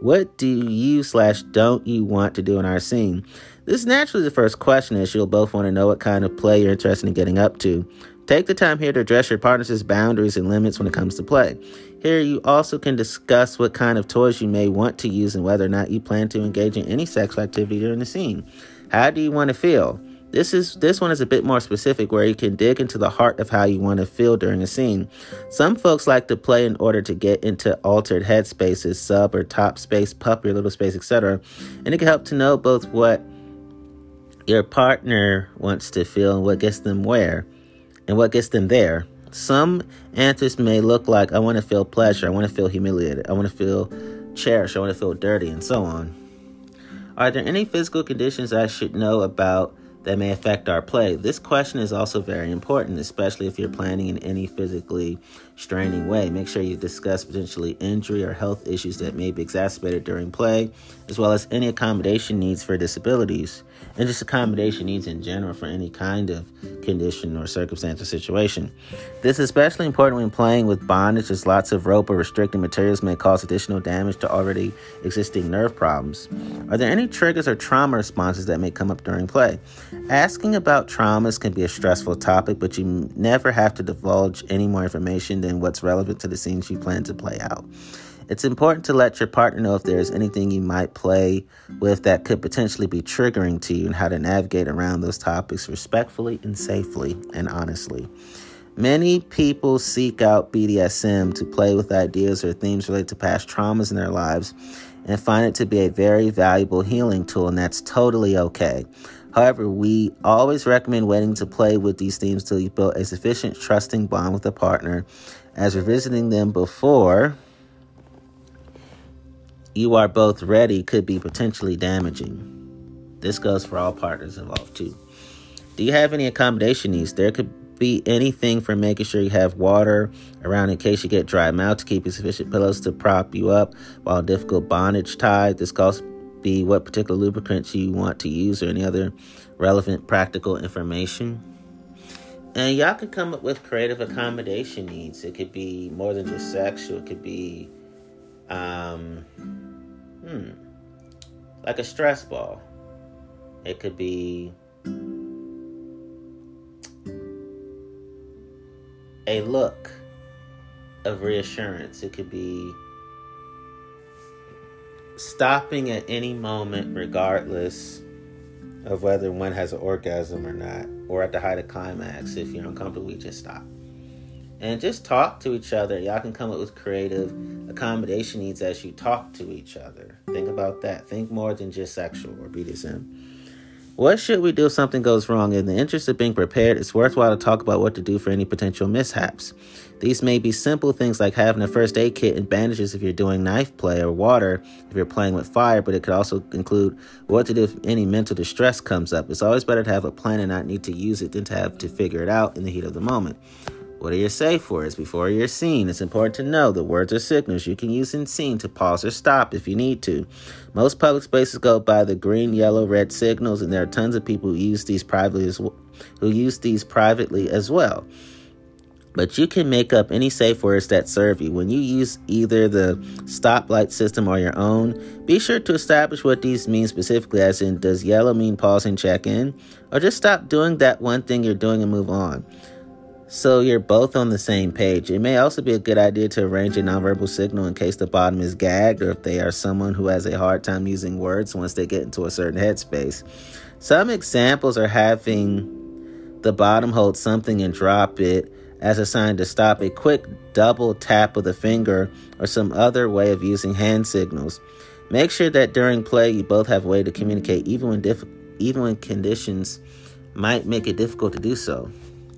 What do you slash don't you want to do in our scene? This is naturally the first question as you'll both want to know what kind of play you're interested in getting up to. Take the time here to address your partner's boundaries and limits when it comes to play. Here, you also can discuss what kind of toys you may want to use and whether or not you plan to engage in any sexual activity during the scene. How do you want to feel? This is this one is a bit more specific where you can dig into the heart of how you want to feel during a scene. Some folks like to play in order to get into altered headspaces, sub or top space, puppy or little space, etc. And it can help to know both what your partner wants to feel and what gets them where and what gets them there. Some answers may look like I want to feel pleasure, I want to feel humiliated, I want to feel cherished, I want to feel dirty, and so on. Are there any physical conditions I should know about that may affect our play. This question is also very important, especially if you're planning in any physically straining way. Make sure you discuss potentially injury or health issues that may be exacerbated during play, as well as any accommodation needs for disabilities, and just accommodation needs in general for any kind of condition or circumstance or situation. This is especially important when playing with bondage, as lots of rope or restricting materials may cause additional damage to already existing nerve problems. Are there any triggers or trauma responses that may come up during play? Asking about traumas can be a stressful topic, but you never have to divulge any more information than what's relevant to the scenes you plan to play out. It's important to let your partner know if there's anything you might play with that could potentially be triggering to you and how to navigate around those topics respectfully and safely and honestly. Many people seek out BDSM to play with ideas or themes related to past traumas in their lives and find it to be a very valuable healing tool, and that's totally okay. However, we always recommend waiting to play with these themes till you've built a sufficient trusting bond with a partner, as revisiting them before you are both ready could be potentially damaging. This goes for all partners involved too. Do you have any accommodation needs? There could be anything from making sure you have water around in case you get dry mouth to keep you sufficient pillows to prop you up while difficult bondage tied. This could be what particular lubricants you want to use or any other relevant practical information. And y'all can come up with creative accommodation needs. It could be more than just sexual. It could be, um, hmm, like a stress ball. It could be a look of reassurance. It could be stopping at any moment, regardless of whether one has an orgasm or not, or at the height of climax. If you're uncomfortable, just stop. And just talk to each other. Y'all can come up with creative accommodation needs as you talk to each other. Think about that. Think more than just sexual or BDSM. What should we do if something goes wrong? In the interest of being prepared, it's worthwhile to talk about what to do for any potential mishaps. These may be simple things like having a first aid kit and bandages if you're doing knife play or water if you're playing with fire, but it could also include what to do if any mental distress comes up. It's always better to have a plan and not need to use it than to have to figure it out in the heat of the moment. What are your safe words before you're seen? It's important to know the words are signals you can use in scene to pause or stop if you need to. Most public spaces go by the green, yellow, red signals, and there are tons of people who use these privately as well, who use these privately as well. But you can make up any safe words that serve you. When you use either the stoplight system or your own, be sure to establish what these mean specifically, as in, does yellow mean pause and check in? Or just stop doing that one thing you're doing and move on so you're both on the same page. It may also be a good idea to arrange a nonverbal signal in case the bottom is gagged or if they are someone who has a hard time using words once they get into a certain headspace. Some examples are having the bottom hold something and drop it as a sign to stop, a quick double tap of the finger, or some other way of using hand signals. Make sure that during play you both have a way to communicate even when even when conditions might make it difficult to do so.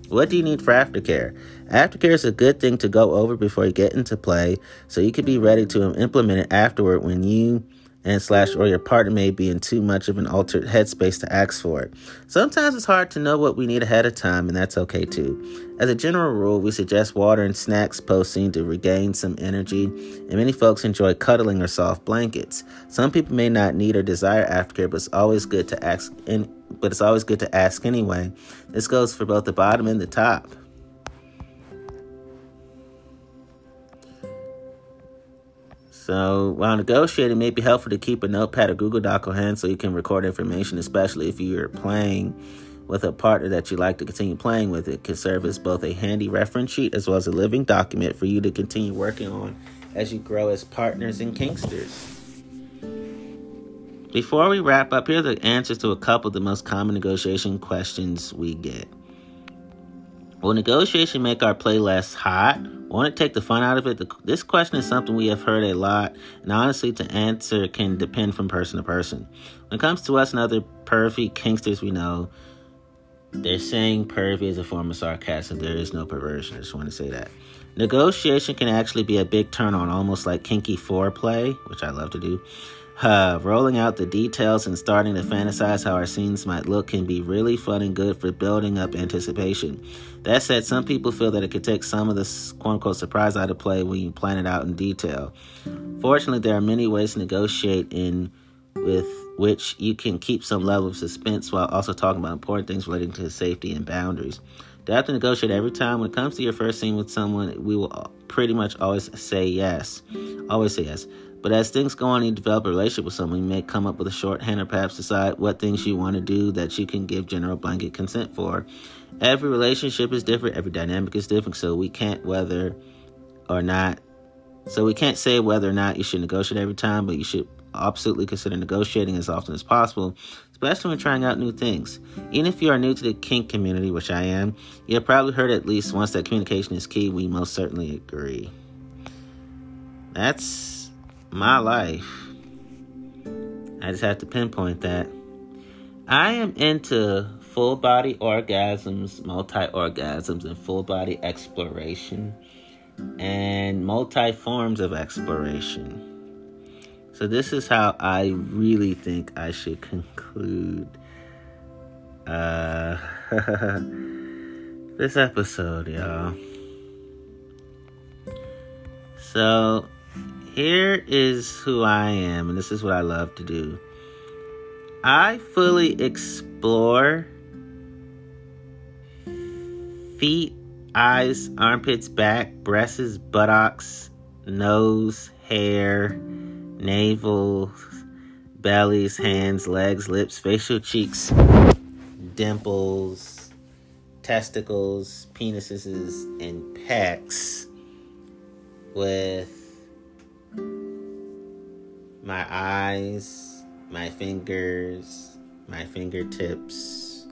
What do you need for aftercare? Aftercare is a good thing to go over before you get into play so you can be ready to implement it afterward when you and slash or your partner may be in too much of an altered headspace to ask for it. Sometimes it's hard to know what we need ahead of time, and that's okay too. As a general rule, we suggest water and snacks posting to regain some energy, and many folks enjoy cuddling or soft blankets. Some people may not need or desire aftercare, but it's always good to ask. In, but it's always good to ask anyway. This goes for both the bottom and the top. So while negotiating, it may be helpful to keep a notepad or Google Doc on hand so you can record information, especially if you're playing with a partner that you like to continue playing with. It can serve as both a handy reference sheet as well as a living document for you to continue working on as you grow as partners and kinksters. Before we wrap up, here are the answers to a couple of the most common negotiation questions we get. Will negotiation make our play less hot? Want to take the fun out of it? This question is something we have heard a lot, and honestly, to answer can depend from person to person. When it comes to us and other pervy kinksters we know, they're saying pervy is a form of sarcasm. There is no perversion. I just want to say that. Negotiation can actually be a big turn on, almost like kinky foreplay, which I love to do. Uh, rolling out the details and starting to fantasize how our scenes might look can be really fun and good for building up anticipation. That said, some people feel that it could take some of the quote unquote surprise out of play when you plan it out in detail. Fortunately, there are many ways to negotiate in with which you can keep some level of suspense while also talking about important things relating to safety and boundaries. Do have to negotiate every time. When it comes to your first scene with someone, we will pretty much always say yes. Always say yes. But as things go on you develop a relationship with someone, you may come up with a shorthand or perhaps decide what things you want to do that you can give general blanket consent for. Every relationship is different, every dynamic is different, so we can't whether or not so we can't say whether or not you should negotiate every time, but you should absolutely consider negotiating as often as possible, especially when trying out new things. Even if you are new to the kink community, which I am, you have probably heard at least once that communication is key. We most certainly agree. That's my life, I just have to pinpoint that. I am into full body orgasms, multi orgasms, and full body exploration, and multi forms of exploration. So, this is how I really think I should conclude uh, this episode, y'all. So, here is who I am, and this is what I love to do. I fully explore feet, eyes, armpits, back, breasts, buttocks, nose, hair, navel, bellies, hands, legs, lips, facial cheeks, dimples, testicles, penises, and pecs with my eyes, my fingers, my fingertips,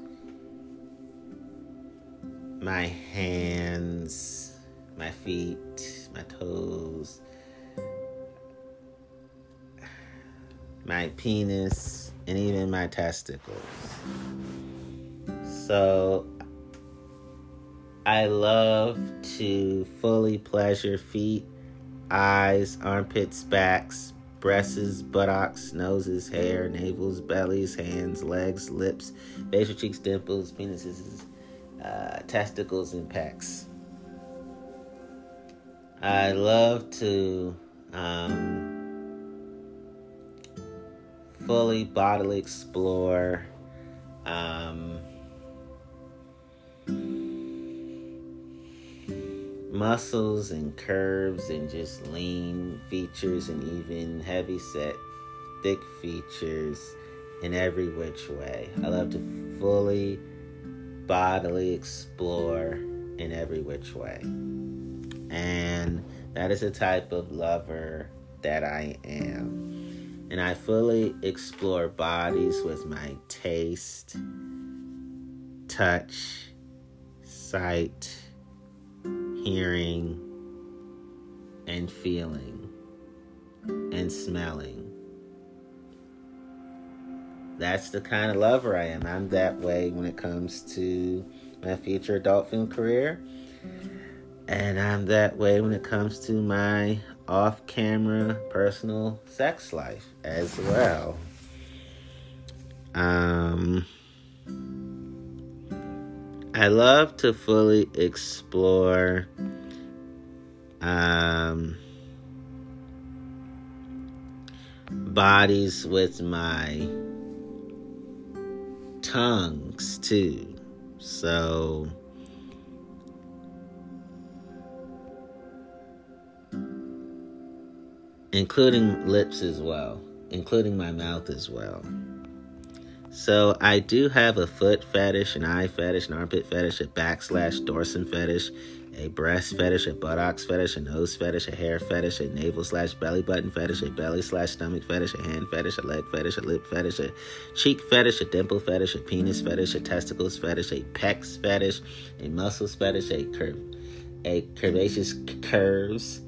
my hands, my feet, my toes, my penis, and even my testicles. So I love to fully pleasure feet, eyes, armpits, backs, breasts, buttocks, noses, hair, navels, bellies, hands, legs, lips, facial cheeks, dimples, penises, uh, testicles, and pecs. I love to um, fully bodily explore. Um, muscles and curves and just lean features and even heavy set thick features in every which way. I love to fully bodily explore in every which way. And that is the type of lover that I am. And I fully explore bodies with my taste, touch, sight, hearing and feeling and smelling. That's the kind of lover I am. I'm that way when it comes to my future adult film career. And I'm that way when it comes to my off camera personal sex life as well. Um, I love to fully explore um, bodies with my tongues too. So including lips as well, including my mouth as well. So I do have a foot fetish, an eye fetish, an armpit fetish, a backslash dorsum fetish, a breast fetish, a buttocks fetish, a nose fetish, a hair fetish, a navel slash belly button fetish, a belly slash stomach fetish, a hand fetish, a leg fetish, a lip fetish, a cheek fetish, a dimple fetish, a penis fetish, a testicles fetish, a pecs fetish, a muscles fetish, a curve, a curvaceous curves,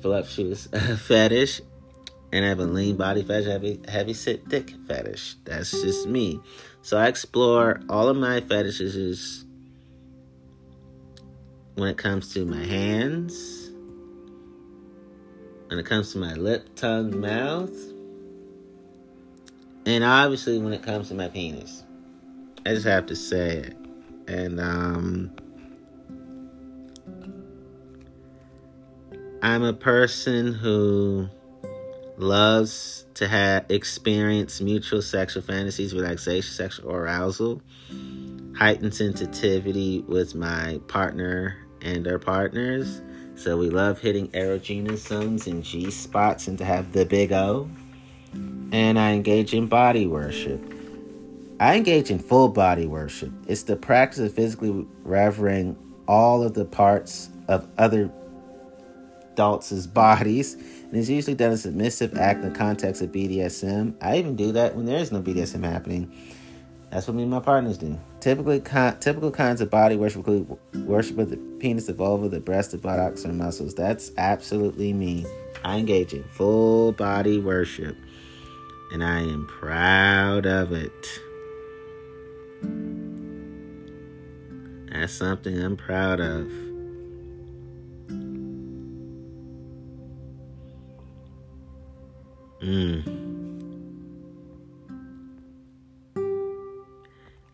voluptuous fetish, and I have a lean body fetish, heavy, heavy sit dick fetish. That's just me. So I explore all of my fetishes when it comes to my hands, when it comes to my lip, tongue, mouth, and obviously when it comes to my penis. I just have to say it. And um I'm a person who loves to have experience mutual sexual fantasies, relaxation, sexual arousal, heightened sensitivity with my partner and our partners. So we love hitting erogenous zones and G spots and to have the big O. And I engage in body worship. I engage in full body worship. It's the practice of physically revering all of the parts of other adults' bodies and it's usually done a submissive act in the context of BDSM. I even do that when there is no BDSM happening. That's what me and my partners do. Typically, con- typical kinds of body worship include worship of the penis, the vulva, the breast, the buttocks, or muscles. That's absolutely me. I engage in full body worship, and I am proud of it. That's something I'm proud of. Mm.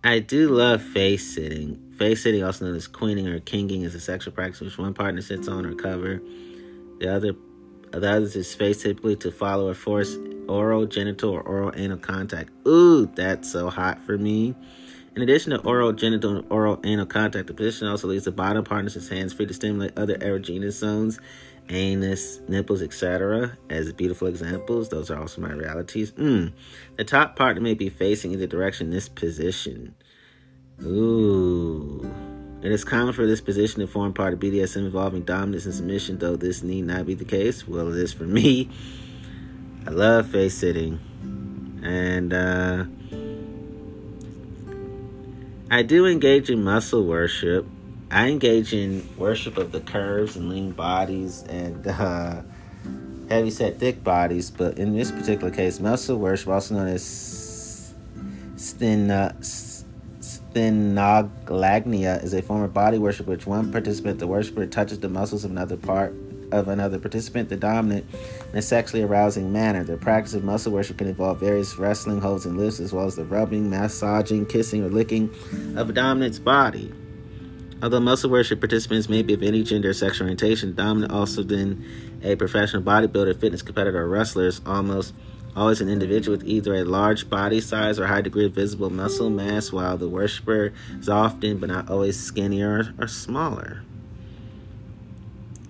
I do love face sitting. Face sitting, also known as queening or kinging, is a sexual practice which one partner sits on or cover. The other, the other is face typically to follow or force oral, genital, or oral anal contact. Ooh, that's so hot for me. In addition to oral, genital, and oral anal contact, the position also leaves the bottom partner's hands free to stimulate other erogenous zones anus, nipples, etc. as beautiful examples. Those are also my realities. Mm. The top partner may be facing either direction this position. Ooh. It is common for this position to form part of BDSM involving dominance and submission, though this need not be the case. Well, it is for me. I love face sitting. And uh, I do engage in muscle worship. I engage in worship of the curves and lean bodies and uh, heavy set thick bodies, but in this particular case, muscle worship, also known as sten, sthenolagnia, is a form of body worship which one participant, the worshiper, touches the muscles of another part of another participant, the dominant, in a sexually arousing manner. The practice of muscle worship can involve various wrestling holds and lifts, as well as the rubbing, massaging, kissing, or licking of a dominant's body. Although muscle worship participants may be of any gender or sexual orientation, dominant also then a professional bodybuilder, fitness competitor, or wrestler is almost always an individual with either a large body size or high degree of visible muscle mass, while the worshiper is often but not always skinnier or smaller.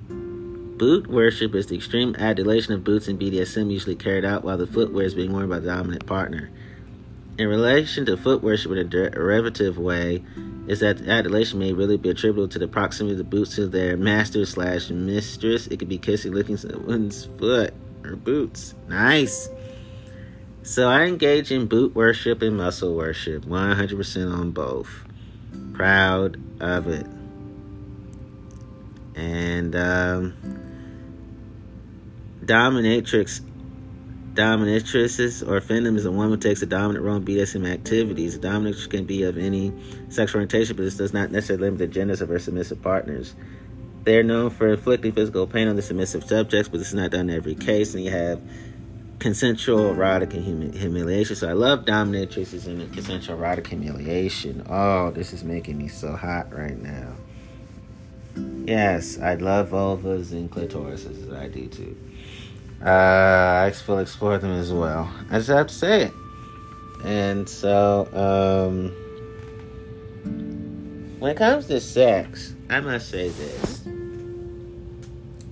Boot worship is the extreme adulation of boots in BDSM, usually carried out while the footwear is being worn by the dominant partner. In relation to foot worship in a derivative way, is that the adulation may really be attributable to the proximity of the boots to their master slash mistress. It could be kissing, licking someone's foot or boots. Nice. So I engage in boot worship and muscle worship, 100% on both. Proud of it. And um, dominatrix Dominatrix or femdom is a woman who takes a dominant role in BDSM activities. Dominatrix can be of any sexual orientation, but this does not necessarily limit the genders of her submissive partners. They're known for inflicting physical pain on the submissive subjects, but this is not done in every case. And you have consensual erotic and humi- humiliation. So I love dominatrixes and consensual erotic humiliation. Oh, this is making me so hot right now. Yes, I love vulvas and clitorises. I do too. Uh, I will explore them as well. I just have to say it. And so, um, when it comes to sex, I must say this.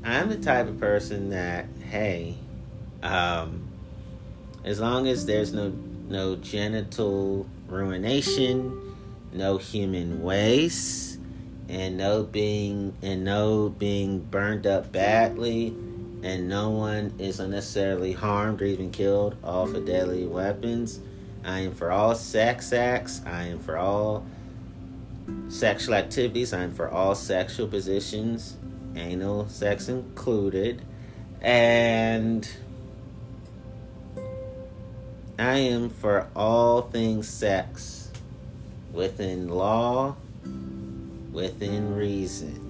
I'm the type of person that, hey, um, as long as there's no no genital ruination, no human waste, and no being and no being burned up badly, and no one is unnecessarily harmed or even killed, all for deadly weapons. I am for all sex acts. I am for all sexual activities. I am for all sexual positions, anal sex included. And I am for all things sex, within law, within reason.